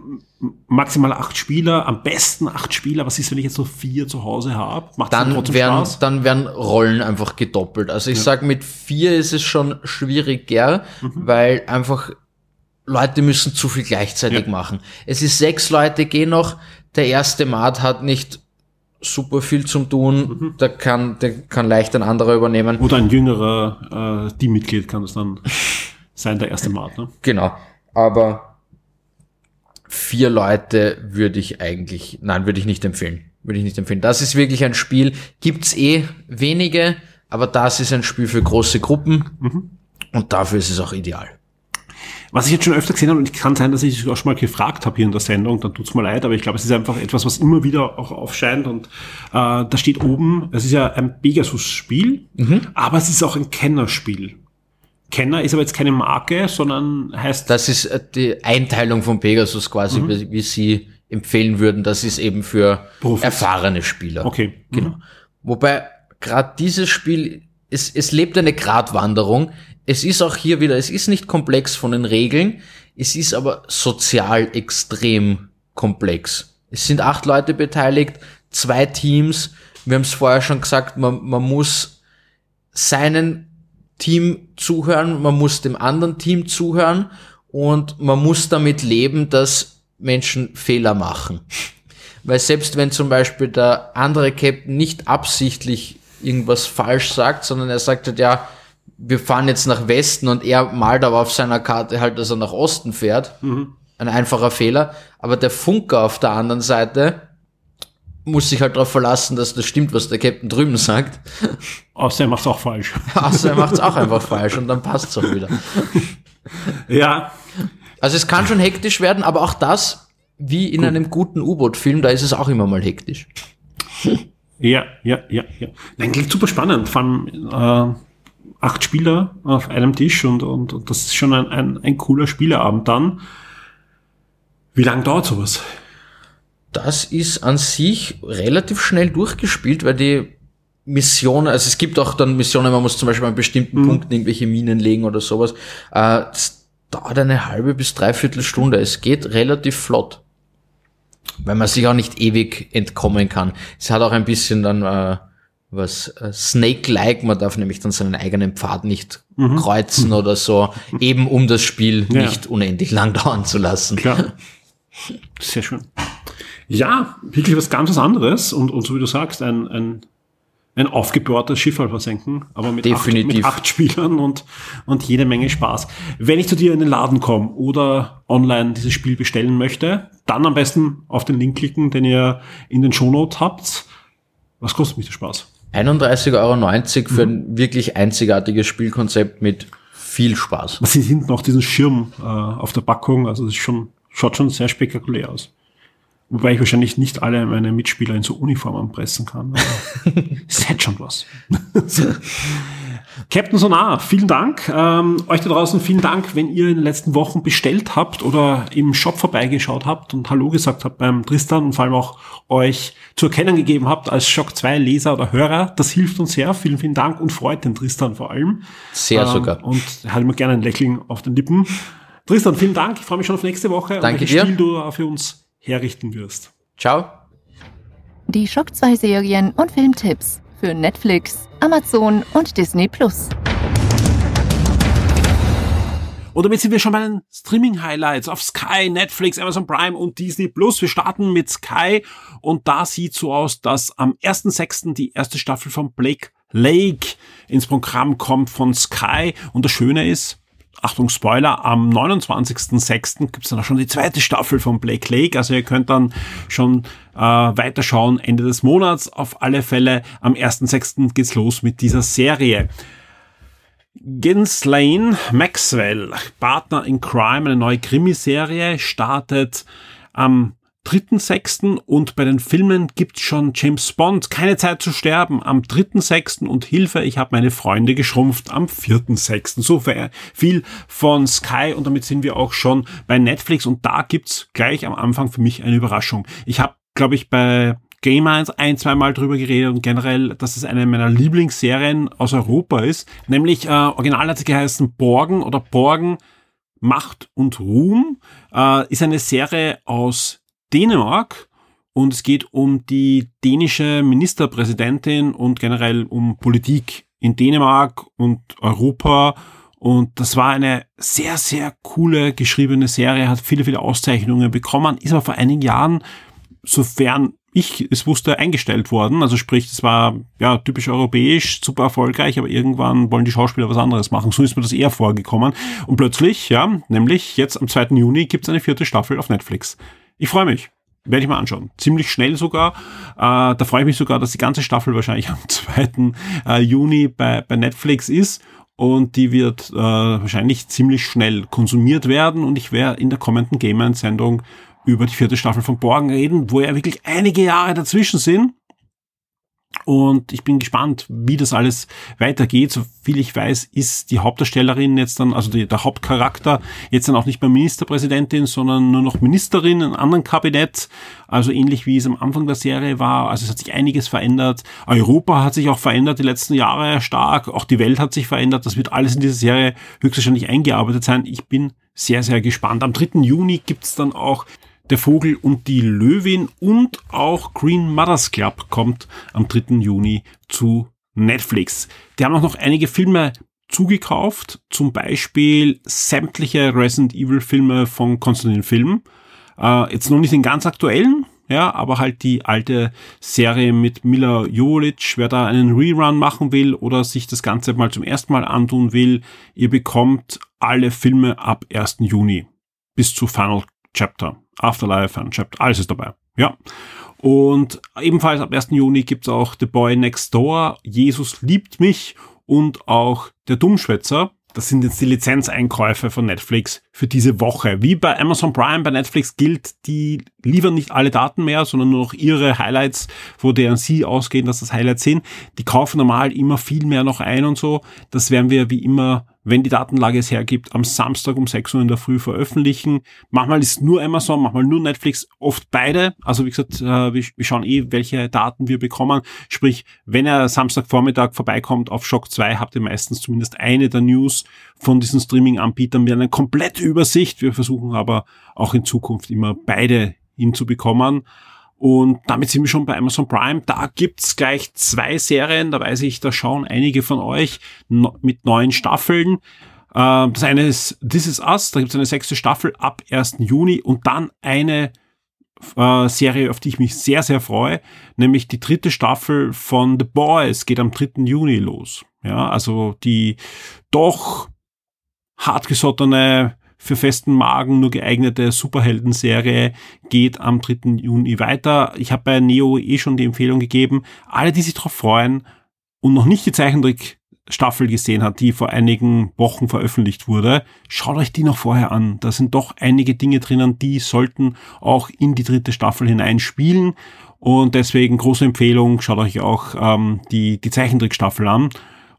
maximal acht Spieler, am besten acht Spieler. Was ist, wenn ich jetzt so vier zu Hause habe? Macht dann werden, Spaß? dann werden Rollen einfach gedoppelt. Also ich ja. sag, mit vier ist es schon schwieriger, mhm. weil einfach Leute müssen zu viel gleichzeitig ja. machen. Es ist sechs Leute gehen noch. Der erste Mat hat nicht super viel zum tun. Da kann, der kann leicht ein anderer übernehmen. Oder ein jüngerer äh, Teammitglied kann das dann sein, der erste Mart. Ne? Genau. Aber vier Leute würde ich eigentlich, nein, würde ich nicht empfehlen. Würde ich nicht empfehlen. Das ist wirklich ein Spiel, gibt's eh wenige, aber das ist ein Spiel für große Gruppen und dafür ist es auch ideal. Was ich jetzt schon öfter gesehen habe, und es kann sein, dass ich es auch schon mal gefragt habe hier in der Sendung, dann tut's mir leid, aber ich glaube, es ist einfach etwas, was immer wieder auch aufscheint. Und äh, da steht oben, es ist ja ein Pegasus-Spiel, aber es ist auch ein Kennerspiel. Kenner ist aber jetzt keine Marke, sondern heißt Das ist äh, die Einteilung von Pegasus quasi, wie, wie sie empfehlen würden. Das ist eben für Profis. erfahrene Spieler. Okay. Genau. Wobei gerade dieses Spiel, es, es lebt eine Gratwanderung. Es ist auch hier wieder, es ist nicht komplex von den Regeln, es ist aber sozial extrem komplex. Es sind acht Leute beteiligt, zwei Teams. Wir haben es vorher schon gesagt, man, man muss seinen Team zuhören, man muss dem anderen Team zuhören und man muss damit leben, dass Menschen Fehler machen. [LAUGHS] Weil selbst wenn zum Beispiel der andere Captain nicht absichtlich irgendwas falsch sagt, sondern er sagt halt, ja, wir fahren jetzt nach Westen und er malt aber auf seiner Karte halt, dass er nach Osten fährt. Ein einfacher Fehler. Aber der Funker auf der anderen Seite muss sich halt darauf verlassen, dass das stimmt, was der Captain drüben sagt. [LAUGHS] Außer er macht auch falsch. [LAUGHS] Außer er macht es auch einfach falsch und dann passt es auch wieder. [LAUGHS] ja, Also es kann schon hektisch werden, aber auch das, wie in einem guten U-Boot-Film, da ist es auch immer mal hektisch. ja, ja, ja, ja. Nein, klingt super spannend. Vor allem äh, acht Spieler auf einem Tisch und, und, und das ist schon ein, ein, ein cooler Spieleabend dann. Wie lange dauert sowas? Das ist an sich relativ schnell durchgespielt, weil die Missionen, also es gibt auch dann Missionen, man muss zum Beispiel an bestimmten Punkten irgendwelche Minen legen oder sowas. Äh, das dauert eine halbe bis dreiviertel Stunde. Es geht relativ flott. Weil man sich auch nicht ewig entkommen kann. Es hat auch ein bisschen dann äh, was äh, Snake-like, man darf nämlich dann seinen eigenen Pfad nicht kreuzen oder so, eben um das Spiel Ja. nicht unendlich lang [LAUGHS] dauern zu lassen. Klar. Sehr schön. Ja, wirklich was ganz was anderes und, und so wie du sagst, ein, ein, ein aufgebohrtes Schiff versenken, aber mit, acht, mit acht Spielern und, und jede Menge Spaß. Wenn ich zu dir in den Laden komme oder online dieses Spiel bestellen möchte, dann am besten auf den Link klicken, den ihr in den Shownotes habt. Was kostet mich der Spaß? 31,90 Euro für ein wirklich einzigartiges Spielkonzept mit viel Spaß. Ist hinten noch diesen Schirm äh, auf der Packung? Also das schon, schaut schon sehr spektakulär aus. Wobei ich wahrscheinlich nicht alle meine Mitspieler in so Uniformen pressen kann. aber [LAUGHS] Es hätte schon was. [LAUGHS] Captain Sonar, vielen Dank. Ähm, euch da draußen vielen Dank, wenn ihr in den letzten Wochen bestellt habt oder im Shop vorbeigeschaut habt und Hallo gesagt habt beim Tristan und vor allem auch euch zu erkennen gegeben habt als Shock 2 Leser oder Hörer. Das hilft uns sehr. Vielen, vielen Dank und freut den Tristan vor allem. Sehr Ähm, sogar. Und er hat immer gerne ein Lächeln auf den Lippen. Tristan, vielen Dank. Ich freue mich schon auf nächste Woche und Danke welches dir. Spiel du da für uns herrichten wirst. Ciao. Die Schock 2 Serien und Filmtipps für Netflix, Amazon und Disney Plus. Und damit sind wir schon bei den Streaming-Highlights auf Sky, Netflix, Amazon Prime und Disney Plus. Wir starten mit Sky und da sieht so aus, dass am 1.6. die erste Staffel von Blake Lake ins Programm kommt von Sky. Und das Schöne ist, Achtung Spoiler, am 29.06. gibt es dann auch schon die zweite Staffel von Blake Lake. Also ihr könnt dann schon äh, weiterschauen Ende des Monats. Auf alle Fälle am 1.06. geht's los mit dieser Serie. Ghislaine Maxwell, Partner in Crime, eine neue Krimiserie, startet am 3.6. und bei den Filmen gibt's schon James Bond, keine Zeit zu sterben, am 3.6. und Hilfe, ich habe meine Freunde geschrumpft am 4.6. So viel von Sky und damit sind wir auch schon bei Netflix und da gibt's gleich am Anfang für mich eine Überraschung. Ich habe, glaube ich, bei Game 1 ein, zweimal drüber geredet und generell, dass es eine meiner Lieblingsserien aus Europa ist. Nämlich, äh, original hat sie geheißen Borgen oder Borgen Macht und Ruhm. Äh, ist eine Serie aus Dänemark und es geht um die dänische Ministerpräsidentin und generell um Politik in Dänemark und Europa. Und das war eine sehr, sehr coole geschriebene Serie, hat viele, viele Auszeichnungen bekommen, ist aber vor einigen Jahren sofern ich es wusste, eingestellt worden. Also sprich, das war ja typisch europäisch, super erfolgreich, aber irgendwann wollen die Schauspieler was anderes machen. So ist mir das eher vorgekommen. Und plötzlich, ja, nämlich jetzt am 2. Juni gibt's eine vierte Staffel auf Netflix. Ich freue mich. Werde ich mal anschauen. Ziemlich schnell sogar. Äh, da freue ich mich sogar, dass die ganze Staffel wahrscheinlich am [LAUGHS] 2. Äh, Juni bei, bei Netflix ist und die wird äh, wahrscheinlich ziemlich schnell konsumiert werden und ich werde in der kommenden Game-Sendung über die vierte Staffel von Borgen reden, wo ja wirklich einige Jahre dazwischen sind. Und ich bin gespannt, wie das alles weitergeht. So viel ich weiß, ist die Hauptdarstellerin jetzt dann, also die, der Hauptcharakter, jetzt dann auch nicht mehr Ministerpräsidentin, sondern nur noch Ministerin in einem anderen Kabinett. Also ähnlich wie es am Anfang der Serie war. Also es hat sich einiges verändert. Europa hat sich auch verändert die letzten Jahre stark. Auch die Welt hat sich verändert. Das wird alles in dieser Serie höchstwahrscheinlich eingearbeitet sein. Ich bin sehr, sehr gespannt. Am 3. Juni gibt's dann auch der Vogel und die Löwin und auch Green Mothers Club kommt am 3. Juni zu Netflix. Die haben auch noch einige Filme zugekauft, zum Beispiel sämtliche Resident Evil Filme von Konstantin Film. Äh, jetzt noch nicht den ganz aktuellen, ja, aber halt die alte Serie mit Mila Jovovich, wer da einen Rerun machen will oder sich das Ganze mal zum ersten Mal antun will, ihr bekommt alle Filme ab 1. Juni bis zu Final Chapter. Afterlife, Unchapped, alles ist dabei. Ja. Und ebenfalls ab 1. Juni gibt's auch The Boy Next Door, Jesus liebt mich und auch Der Dummschwätzer. Das sind jetzt die Lizenzeinkäufe von Netflix für diese Woche. Wie bei Amazon Prime, bei Netflix gilt, die liefern nicht alle Daten mehr, sondern nur noch ihre Highlights, wo deren sie ausgehen, dass das Highlights sind. Die kaufen normal immer viel mehr noch ein und so. Das werden wir wie immer wenn die Datenlage es hergibt, am Samstag um 6 Uhr in der Früh veröffentlichen. Manchmal ist nur Amazon, manchmal nur Netflix, oft beide. Also wie gesagt, äh, wir, schauen eh, welche Daten wir bekommen. Sprich, wenn er Samstagvormittag vorbeikommt auf Shock 2, habt ihr meistens zumindest eine der News von diesen Streaming-Anbietern mit einer komplette Übersicht. Wir versuchen aber auch in Zukunft immer beide hinzubekommen. Und damit sind wir schon bei Amazon Prime. Da gibt's gleich zwei Serien. Da weiß ich, da schauen einige von euch mit neuen Staffeln. Äh, das eine ist This Is Us. Da gibt's eine sechste Staffel ab 1. Juni. Und dann eine äh, Serie, auf die ich mich sehr, sehr freue. Nämlich die dritte Staffel von The Boys geht am 3. Juni los. Ja, also die doch hartgesottene für festen Magen nur geeignete Superhelden-Serie geht am 3. Juni weiter. Ich habe bei Neo eh schon die Empfehlung gegeben. Alle, die sich darauf freuen und noch nicht die Zeichentrick-Staffel gesehen hat, die vor einigen Wochen veröffentlicht wurde, schaut euch die noch vorher an. Da sind doch einige Dinge drinnen, die sollten auch in die dritte Staffel hineinspielen. Und deswegen große Empfehlung, schaut euch auch ähm, die, die Zeichentrick-Staffel an.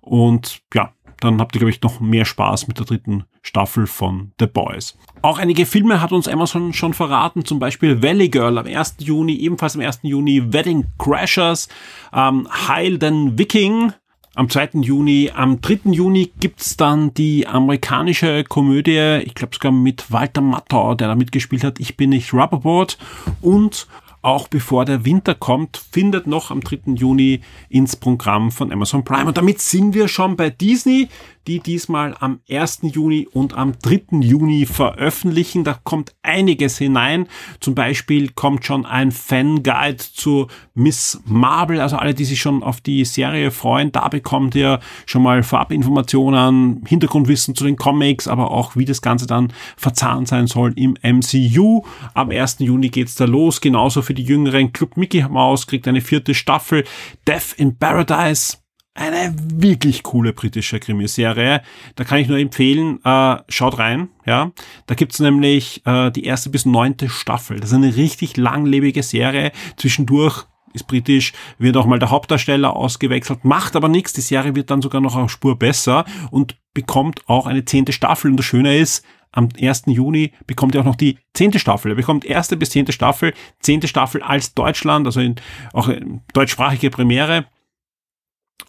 Und ja, dann habt ihr, glaube ich, noch mehr Spaß mit der dritten Staffel von The Boys. Auch einige Filme hat uns Amazon schon verraten, zum Beispiel Valley Girl am 1. Juni, ebenfalls am 1. Juni, Wedding Crashers, ähm, Heil den Viking, am 2. Juni, am 3. Juni gibt's dann die amerikanische Komödie, ich glaube sogar mit Walter Matthau, der da mitgespielt hat, Ich bin nicht Rubberboard und auch bevor der Winter kommt, findet noch am 3. Juni ins Programm von Amazon Prime. Und damit sind wir schon bei Disney die diesmal am 1. Juni und am 3. Juni veröffentlichen. Da kommt einiges hinein. Zum Beispiel kommt schon ein Fanguide zu Miss Marvel. Also alle, die sich schon auf die Serie freuen, da bekommt ihr schon mal Vorabinformationen, Hintergrundwissen zu den Comics, aber auch wie das Ganze dann verzahnt sein soll im MCU. Am 1. Juni geht's da los. Genauso für die Jüngeren. Club Mickey Mouse kriegt eine vierte Staffel. Death in Paradise eine wirklich coole britische Krimiserie. Da kann ich nur empfehlen, äh, schaut rein. Ja, da gibt's nämlich äh, die erste bis neunte Staffel. Das ist eine richtig langlebige Serie. Zwischendurch ist britisch, wird auch mal der Hauptdarsteller ausgewechselt, macht aber nichts. Die Serie wird dann sogar noch eine Spur besser und bekommt auch eine zehnte Staffel. Und das Schöne ist, am 1. Juni bekommt ihr auch noch die zehnte Staffel. Er bekommt erste bis zehnte Staffel, zehnte Staffel als Deutschland, also in, auch in deutschsprachige Premiere.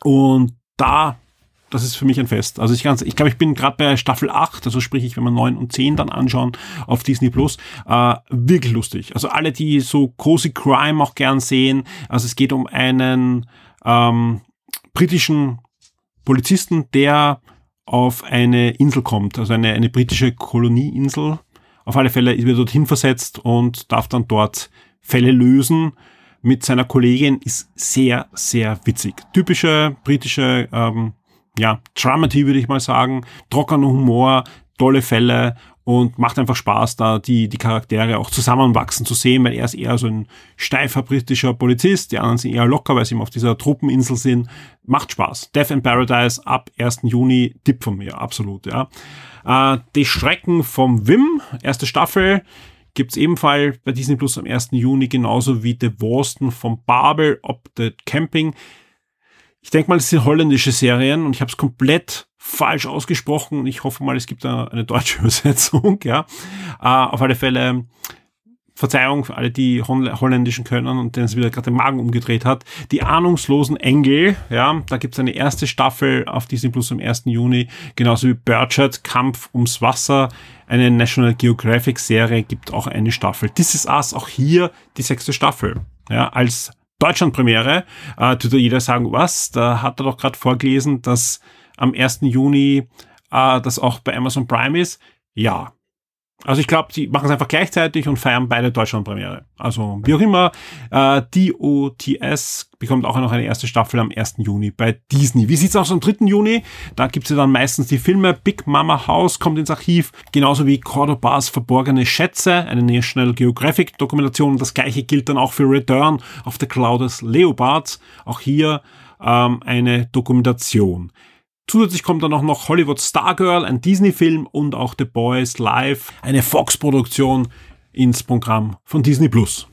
Und da, das ist für mich ein Fest. Also ich, ganz, ich glaube, ich bin gerade bei Staffel 8, also sprich ich, wenn wir 9 und 10 dann anschauen auf Disney Plus, äh, wirklich lustig. Also alle, die so Cozy Crime auch gern sehen, also es geht um einen ähm, britischen Polizisten, der auf eine Insel kommt, also eine, eine britische Kolonieinsel. Auf alle Fälle wird er dorthin versetzt und darf dann dort Fälle lösen mit seiner Kollegin ist sehr, sehr witzig. Typische britische, ähm, ja, Dramedy würde ich mal sagen, trockener Humor, tolle Fälle und macht einfach Spaß, da die, die Charaktere auch zusammenwachsen zu sehen, weil er ist eher so ein steifer britischer Polizist, die anderen sind eher locker, weil sie eben auf dieser Truppeninsel sind. Macht Spaß. Death in Paradise ab 1. Juni, Tipp von mir, absolut, ja. Äh, die Strecken vom Wim, erste Staffel, gibt's ebenfalls bei Disney Plus am 1. Juni, genauso wie The Worston vom Babel, Ob the Camping. Ich denke mal, das sind holländische Serien und ich habe es komplett falsch ausgesprochen. Ich hoffe mal, es gibt da eine deutsche [LAUGHS] Übersetzung. Ja, äh, auf alle Fälle Verzeihung für alle, die holländischen können und denen es wieder gerade den Magen umgedreht hat. Die ahnungslosen Engel, ja, da gibt es eine erste Staffel auf Disney Plus am 1. Juni, genauso wie Burchard, Kampf ums Wasser, eine National Geographic Serie gibt auch eine Staffel. This is Us, auch hier die sechste Staffel, ja, als Deutschlandpremiere. Äh, tut jeder sagen, was? Da hat er doch gerade vorgelesen, dass am 1. Juni äh, das auch bei Amazon Prime ist. Ja, also ich glaube, die machen es einfach gleichzeitig und feiern beide Deutschlandpremiere. Also wie auch immer, äh, DOTS bekommt auch noch eine erste Staffel am 1. Juni bei Disney. Wie sieht's aus am 3. Juni? Da gibt's ja dann meistens die Filme Big Mama House kommt ins Archiv, genauso wie Cordobas verborgene Schätze, eine National Geographic Dokumentation. Das gleiche gilt dann auch für Return of the Clouded Leopards. Auch hier ähm, eine Dokumentation. Zusätzlich kommt dann auch noch Hollywood Stargirl, ein Disney-Film und auch The Boys Live, eine Fox-Produktion ins Programm von Disney Plus.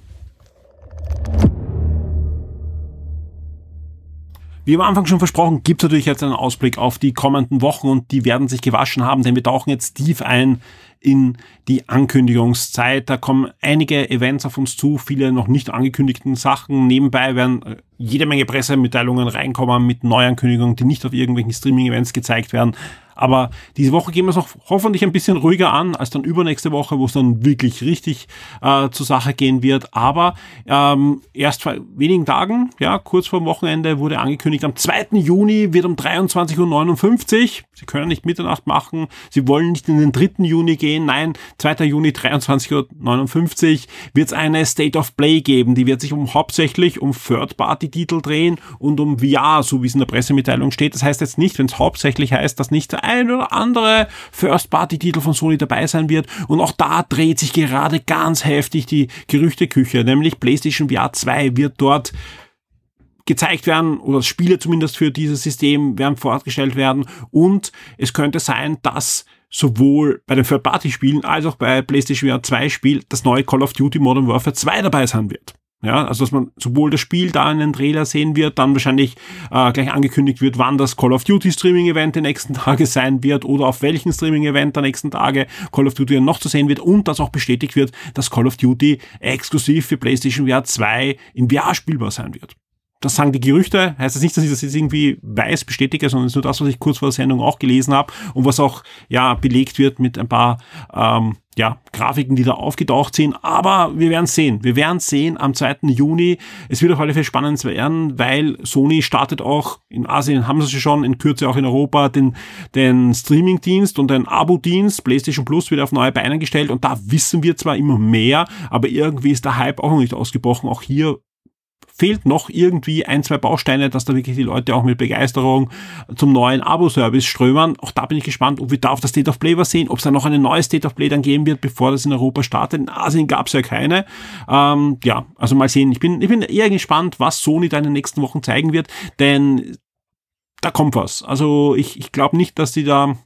Wie am Anfang schon versprochen, gibt es natürlich jetzt einen Ausblick auf die kommenden Wochen und die werden sich gewaschen haben, denn wir tauchen jetzt tief ein in die Ankündigungszeit. Da kommen einige Events auf uns zu, viele noch nicht angekündigten Sachen. Nebenbei werden äh, jede Menge Pressemitteilungen reinkommen mit Neuankündigungen, die nicht auf irgendwelchen Streaming-Events gezeigt werden. Aber diese Woche gehen wir es auch hoffentlich ein bisschen ruhiger an als dann übernächste Woche, wo es dann wirklich richtig äh, zur Sache gehen wird. Aber ähm, erst vor wenigen Tagen, ja, kurz vor dem Wochenende, wurde angekündigt, am 2. Juni wird um 23.59 Uhr, Sie können nicht Mitternacht machen, Sie wollen nicht in den 3. Juni gehen, nein, 2. Juni 23.59 Uhr wird es eine State of Play geben, die wird sich um hauptsächlich um Third-Party-Titel drehen und um VR, so wie es in der Pressemitteilung steht. Das heißt jetzt nicht, wenn es hauptsächlich heißt, dass nicht ein oder andere First-Party-Titel von Sony dabei sein wird. Und auch da dreht sich gerade ganz heftig die Gerüchteküche, nämlich PlayStation VR 2 wird dort gezeigt werden oder Spiele zumindest für dieses System werden fortgestellt werden und es könnte sein, dass sowohl bei den Third-Party-Spielen als auch bei PlayStation VR 2 Spiel das neue Call of Duty Modern Warfare 2 dabei sein wird. Ja, also dass man sowohl das Spiel da in den Trailer sehen wird, dann wahrscheinlich äh, gleich angekündigt wird, wann das Call of Duty Streaming Event die nächsten [LAUGHS] Tage sein wird oder auf welchen Streaming Event der nächsten Tage Call of Duty noch zu sehen wird und dass auch bestätigt wird, dass Call of Duty exklusiv für PlayStation VR 2 in VR spielbar sein wird das sagen die Gerüchte, heißt das nicht, dass ich das jetzt irgendwie weiß, bestätige, sondern es ist nur das, was ich kurz vor der Sendung auch gelesen habe und was auch ja belegt wird mit ein paar ähm, ja, Grafiken, die da aufgetaucht sind. Aber wir werden sehen. Wir werden sehen am 2. Juni. Es wird auf alle Fälle spannend werden, weil Sony startet auch, in Asien haben sie schon, in Kürze auch in Europa, den, den Streaming-Dienst und den Abo-Dienst. PlayStation Plus wird auf neue Beine gestellt und da wissen wir zwar immer mehr, aber irgendwie ist der Hype auch noch nicht ausgebrochen. Auch hier fehlt noch irgendwie ein, zwei Bausteine, dass da wirklich die Leute auch mit Begeisterung zum neuen Abo-Service strömen. Auch da bin ich gespannt, ob wir da auf das State of Play was sehen, ob es da noch eine neue State of Play dann geben wird, bevor das in Europa startet. In Asien gab es ja keine. Ähm, ja, also mal sehen. Ich bin, ich bin eher gespannt, was Sony da in den nächsten Wochen zeigen wird, denn da kommt was. Also ich, ich glaube nicht, dass sie da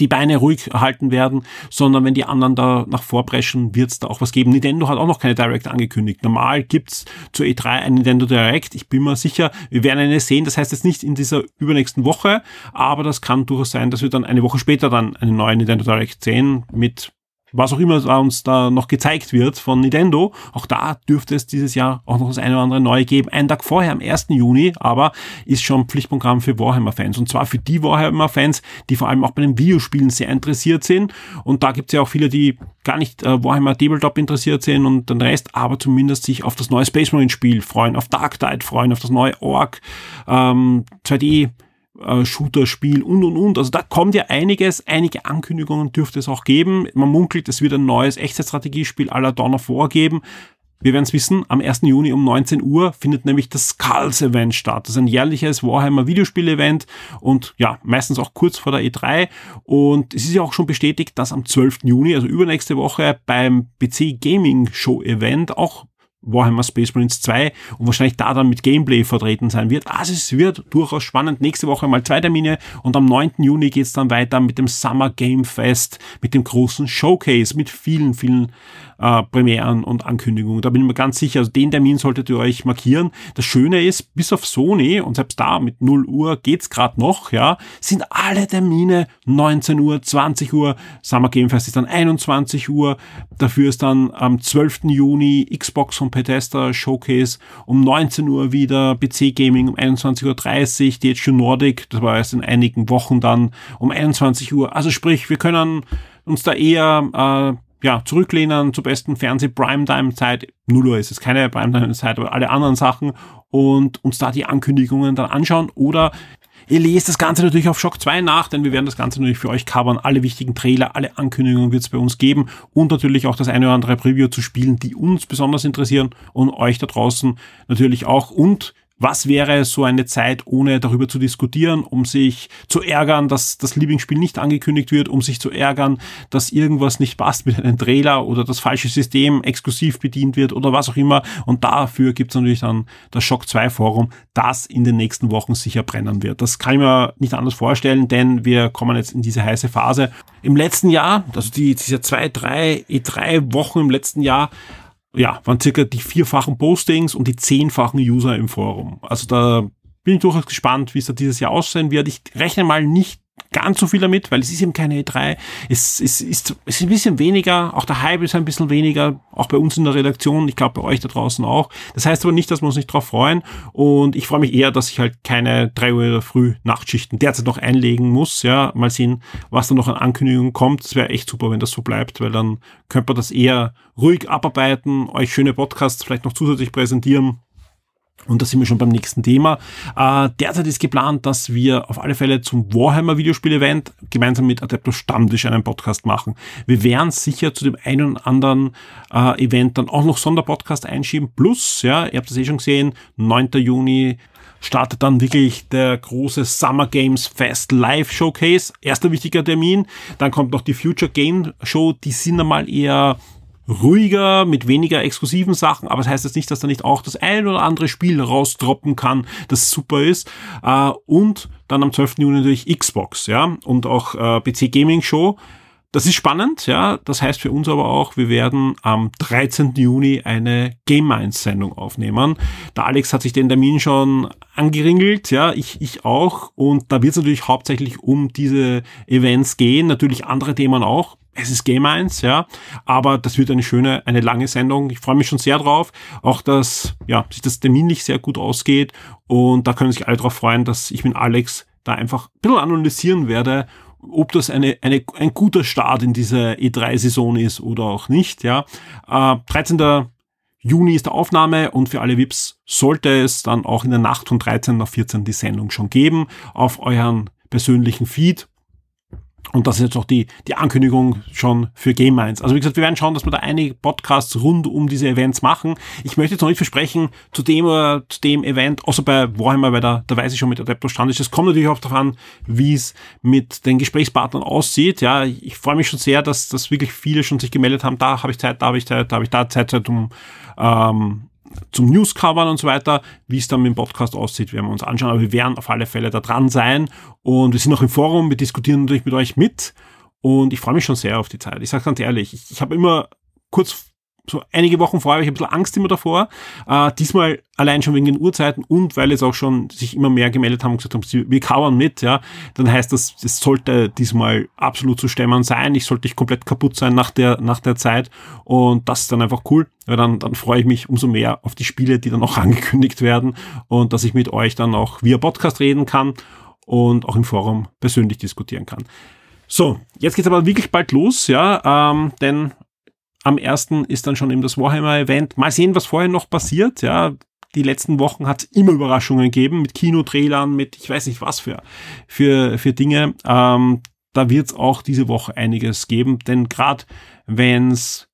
die Beine ruhig halten werden, sondern wenn die anderen da nach vorpreschen, wird es da auch was geben. Nintendo hat auch noch keine Direct angekündigt. Normal gibt's zur E3 ein Nintendo Direct. Ich bin mir sicher, wir werden eine sehen. Das heißt jetzt nicht in dieser übernächsten Woche, aber das kann durchaus sein, dass wir dann eine Woche später dann eine neue Nintendo Direct sehen mit was auch immer uns da noch gezeigt wird von Nintendo. Auch da dürfte es dieses Jahr auch noch das eine oder andere neue geben. Einen Tag vorher, am 1. Juni, aber ist schon Pflichtprogramm für Warhammer-Fans. Und zwar für die Warhammer-Fans, die vor allem auch bei den Videospielen sehr interessiert sind. Und da gibt es ja auch viele, die gar nicht äh, Warhammer Tabletop interessiert sind und den Rest, aber zumindest sich auf das neue Space Marine Spiel freuen, auf Dark Tide freuen, auf das neue Org, ähm, 2D äh, Shooter-Spiel und und und. Also da kommt ja einiges, einige Ankündigungen dürfte es auch geben. Man munkelt, es wird ein neues Echtzeitstrategiespiel aller Dawn of War geben. Wir werden es wissen, am 1. Juni um 19 Uhr findet nämlich das Skulls Event statt. Das ist ein jährliches Warhammer Videospiel-Event und ja, meistens auch kurz vor der E3. Und es ist ja auch schon bestätigt, dass am 12. Juni, also übernächste Woche, beim PC Gaming Show Event auch Warhammer Space Marines 2 und wahrscheinlich da dann mit Gameplay vertreten sein wird. Also es wird durchaus spannend. Nächste Woche mal zwei Termine und am 9. Juni geht's dann weiter mit dem Summer Game Fest, mit dem großen Showcase, mit vielen, vielen äh, Premieren und Ankündigungen. Da bin ich mir ganz sicher, also den Termin solltet ihr euch markieren. Das Schöne ist, bis auf Sony und selbst da mit 0 Uhr geht's gerade noch, ja, sind alle Termine 19 Uhr, 20 Uhr. Summer Game Fest ist dann 21 Uhr. Dafür ist dann am 12. Juni Xbox und Bethesda Showcase um 19 Uhr wieder, PC Gaming um 21.30 Uhr, THQ Nordic, das war erst in einigen Wochen dann um 21 Uhr. Also sprich, wir können uns da eher äh, ja, zurücklehnen zur besten Fernseh-Primetime-Zeit. 0 Uhr ist es keine Primetime-Zeit, aber alle anderen Sachen und uns da die Ankündigungen dann anschauen oder Ihr lest das Ganze natürlich auf Shock 2 nach, denn wir werden das Ganze natürlich für euch covern. Alle wichtigen Trailer, alle Ankündigungen wird es bei uns geben und natürlich auch das eine oder andere Preview zu spielen, die uns besonders interessieren und euch da draußen natürlich auch. Und was wäre so eine Zeit, ohne darüber zu diskutieren, um sich zu ärgern, dass das Lieblingsspiel nicht angekündigt wird, um sich zu ärgern, dass irgendwas nicht passt mit einem Trailer oder das falsche System exklusiv bedient wird oder was auch immer. Und dafür gibt es natürlich dann das Shock 2 Forum, das in den nächsten Wochen sicher brennen wird. Das kann ich mir nicht anders vorstellen, denn wir kommen jetzt in diese heiße Phase. Im letzten Jahr, also die, diese zwei, drei, drei Wochen im letzten Jahr, ja, waren circa die vierfachen Postings und die zehnfachen User im Forum. Also da bin ich durchaus gespannt, wie es da dieses Jahr aussehen wird. Ich rechne mal nicht ganz so viel damit, weil es ist eben keine E3. Es, es, ist, es ist ein bisschen weniger, auch der Hype ist ein bisschen weniger, auch bei uns in der Redaktion, ich glaube bei euch da draußen auch. Das heißt aber nicht, dass wir uns nicht drauf freuen und ich freue mich eher, dass ich halt keine drei Uhr früh Nachtschichten derzeit noch einlegen muss. Ja, mal sehen, was da noch an Ankündigungen kommt. Es wäre echt super, wenn das so bleibt, weil dann könnte man das eher ruhig abarbeiten, euch schöne Podcasts vielleicht noch zusätzlich präsentieren und da sind wir schon beim nächsten Thema. Äh, derzeit ist geplant, dass wir auf alle Fälle zum Warhammer Videospiel-Event gemeinsam mit Adepto Stammtisch einen Podcast machen. Wir werden sicher zu dem einen oder anderen äh, Event dann auch noch Sonderpodcast einschieben. Plus, ja, ihr habt das eh schon gesehen, 9. Juni startet dann wirklich der große Summer Games Fest Live Showcase. Erster wichtiger Termin. Dann kommt noch die Future Game Show. Die sind einmal eher ruhiger, mit weniger exklusiven Sachen, aber das heißt jetzt nicht, dass da nicht auch das ein oder andere Spiel rausdroppen kann, das super ist. Äh, und dann am 12. Juni natürlich Xbox, ja, und auch äh, PC Gaming Show. Das ist spannend, ja. Das heißt für uns aber auch, wir werden am 13. Juni eine Game Minds Sendung aufnehmen. Der Alex hat sich den Termin schon angeringelt, ja, ich, ich auch. Und da wird es natürlich hauptsächlich um diese Events gehen, natürlich andere Themen auch es ist Game 1, ja, aber das wird eine schöne, eine lange Sendung. Ich freue mich schon sehr drauf. Auch, dass ja, sich das terminlich sehr gut ausgeht und da können sich alle darauf freuen, dass ich mit Alex da einfach ein bisschen analysieren werde, ob das eine, eine, ein guter Start in dieser E3-Saison ist oder auch nicht, ja. Äh, 13. Juni ist der Aufnahme und für alle VIPs sollte es dann auch in der Nacht von 13 auf 14 die Sendung schon geben auf euren persönlichen Feed und das ist jetzt auch die, die Ankündigung schon für Game Minds. Also wie gesagt, wir werden schauen, dass wir da einige Podcasts rund um diese Events machen. Ich möchte jetzt noch nicht versprechen, zu dem oder zu dem Event, außer bei Warhammer, weil da, da weiß ich schon mit Adepto Stand ist. Es kommt natürlich auch darauf an, wie es mit den Gesprächspartnern aussieht. Ja, ich freue mich schon sehr, dass, dass wirklich viele schon sich gemeldet haben. Da habe ich Zeit, da habe ich Zeit, da habe ich da Zeit, Zeit um ähm, zum Newscovern und so weiter. Wie es dann mit dem Podcast aussieht, werden wir uns anschauen. Aber wir werden auf alle Fälle da dran sein. Und wir sind noch im Forum, wir diskutieren natürlich mit euch mit. Und ich freue mich schon sehr auf die Zeit. Ich sage ganz ehrlich, ich, ich habe immer kurz so einige Wochen vorher habe ich ein bisschen Angst immer davor. Äh, diesmal allein schon wegen den Uhrzeiten und weil jetzt auch schon sich immer mehr gemeldet haben und gesagt haben, wir kauern mit, ja, dann heißt das, es sollte diesmal absolut zu stemmen sein. Ich sollte nicht komplett kaputt sein nach der, nach der Zeit. Und das ist dann einfach cool. Weil dann, dann freue ich mich umso mehr auf die Spiele, die dann auch [LAUGHS] angekündigt werden und dass ich mit euch dann auch via Podcast reden kann und auch im Forum persönlich diskutieren kann. So, jetzt geht's aber wirklich bald los, ja, ähm, denn am ersten ist dann schon eben das Warhammer-Event. Mal sehen, was vorher noch passiert. Ja, die letzten Wochen hat es immer Überraschungen gegeben mit Kinotrailern, mit ich weiß nicht was für für für Dinge. Ähm, da wird es auch diese Woche einiges geben, denn gerade wenn es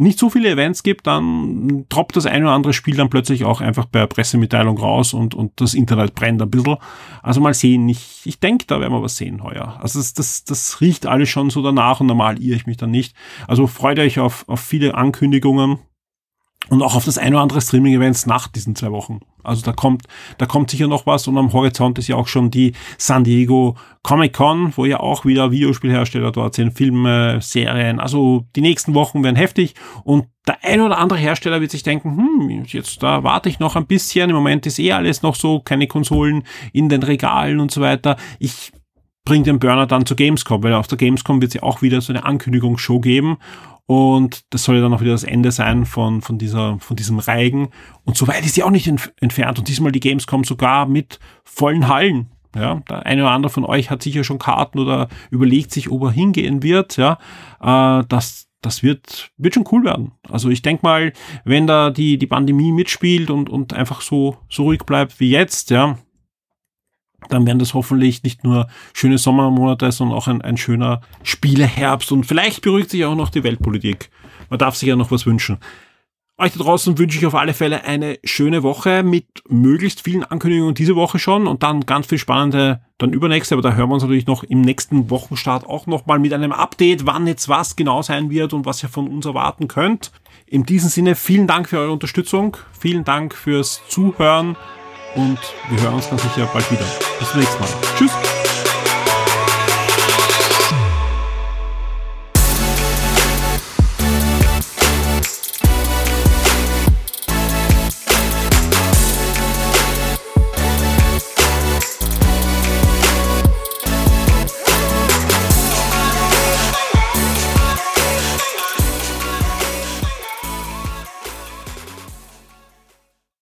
nicht so viele Events gibt, dann droppt das ein oder andere Spiel dann plötzlich auch einfach per Pressemitteilung raus und, und das Internet brennt ein bisschen. Also mal sehen, ich, ich denke, da werden wir was sehen heuer. Also das, das, das riecht alles schon so danach und normal irre ich mich dann nicht. Also freut euch auf, auf viele Ankündigungen und auch auf das ein oder andere Streaming-Events nach diesen zwei Wochen. Also da kommt, da kommt sicher noch was und am Horizont ist ja auch schon die San Diego Comic Con, wo ja auch wieder Videospielhersteller dort sind, Filme, Serien. Also die nächsten Wochen werden heftig und der ein oder andere Hersteller wird sich denken, hm, jetzt da warte ich noch ein bisschen. Im Moment ist eh alles noch so, keine Konsolen in den Regalen und so weiter. Ich bringe den Burner dann zur Gamescom, weil auf der Gamescom wird es ja auch wieder so eine Ankündigungsshow geben und das soll ja dann auch wieder das Ende sein von, von, dieser, von diesem Reigen. Und so weit ist sie auch nicht entf entfernt. Und diesmal die Gamescom sogar mit vollen Hallen. Ja, der eine oder andere von euch hat sicher schon Karten oder überlegt sich, ob er hingehen wird. Ja, äh, das, das wird, wird schon cool werden. Also ich denke mal, wenn da die, die Pandemie mitspielt und, und einfach so, so ruhig bleibt wie jetzt, ja, dann werden das hoffentlich nicht nur schöne Sommermonate, sondern auch ein, ein schöner Spieleherbst und vielleicht beruhigt sich auch noch die Weltpolitik. Man darf sich ja noch was wünschen. Euch da draußen wünsche ich auf alle Fälle eine schöne Woche mit möglichst vielen Ankündigungen diese Woche schon und dann ganz viel spannende dann übernächste, aber da hören wir uns natürlich noch im nächsten Wochenstart auch nochmal mit einem Update, wann jetzt was genau sein wird und was ihr von uns erwarten könnt. In diesem Sinne vielen Dank für eure Unterstützung, vielen Dank fürs Zuhören und wir hören uns ganz sicher bald wieder. Bis zum nächsten Mal. Tschüss!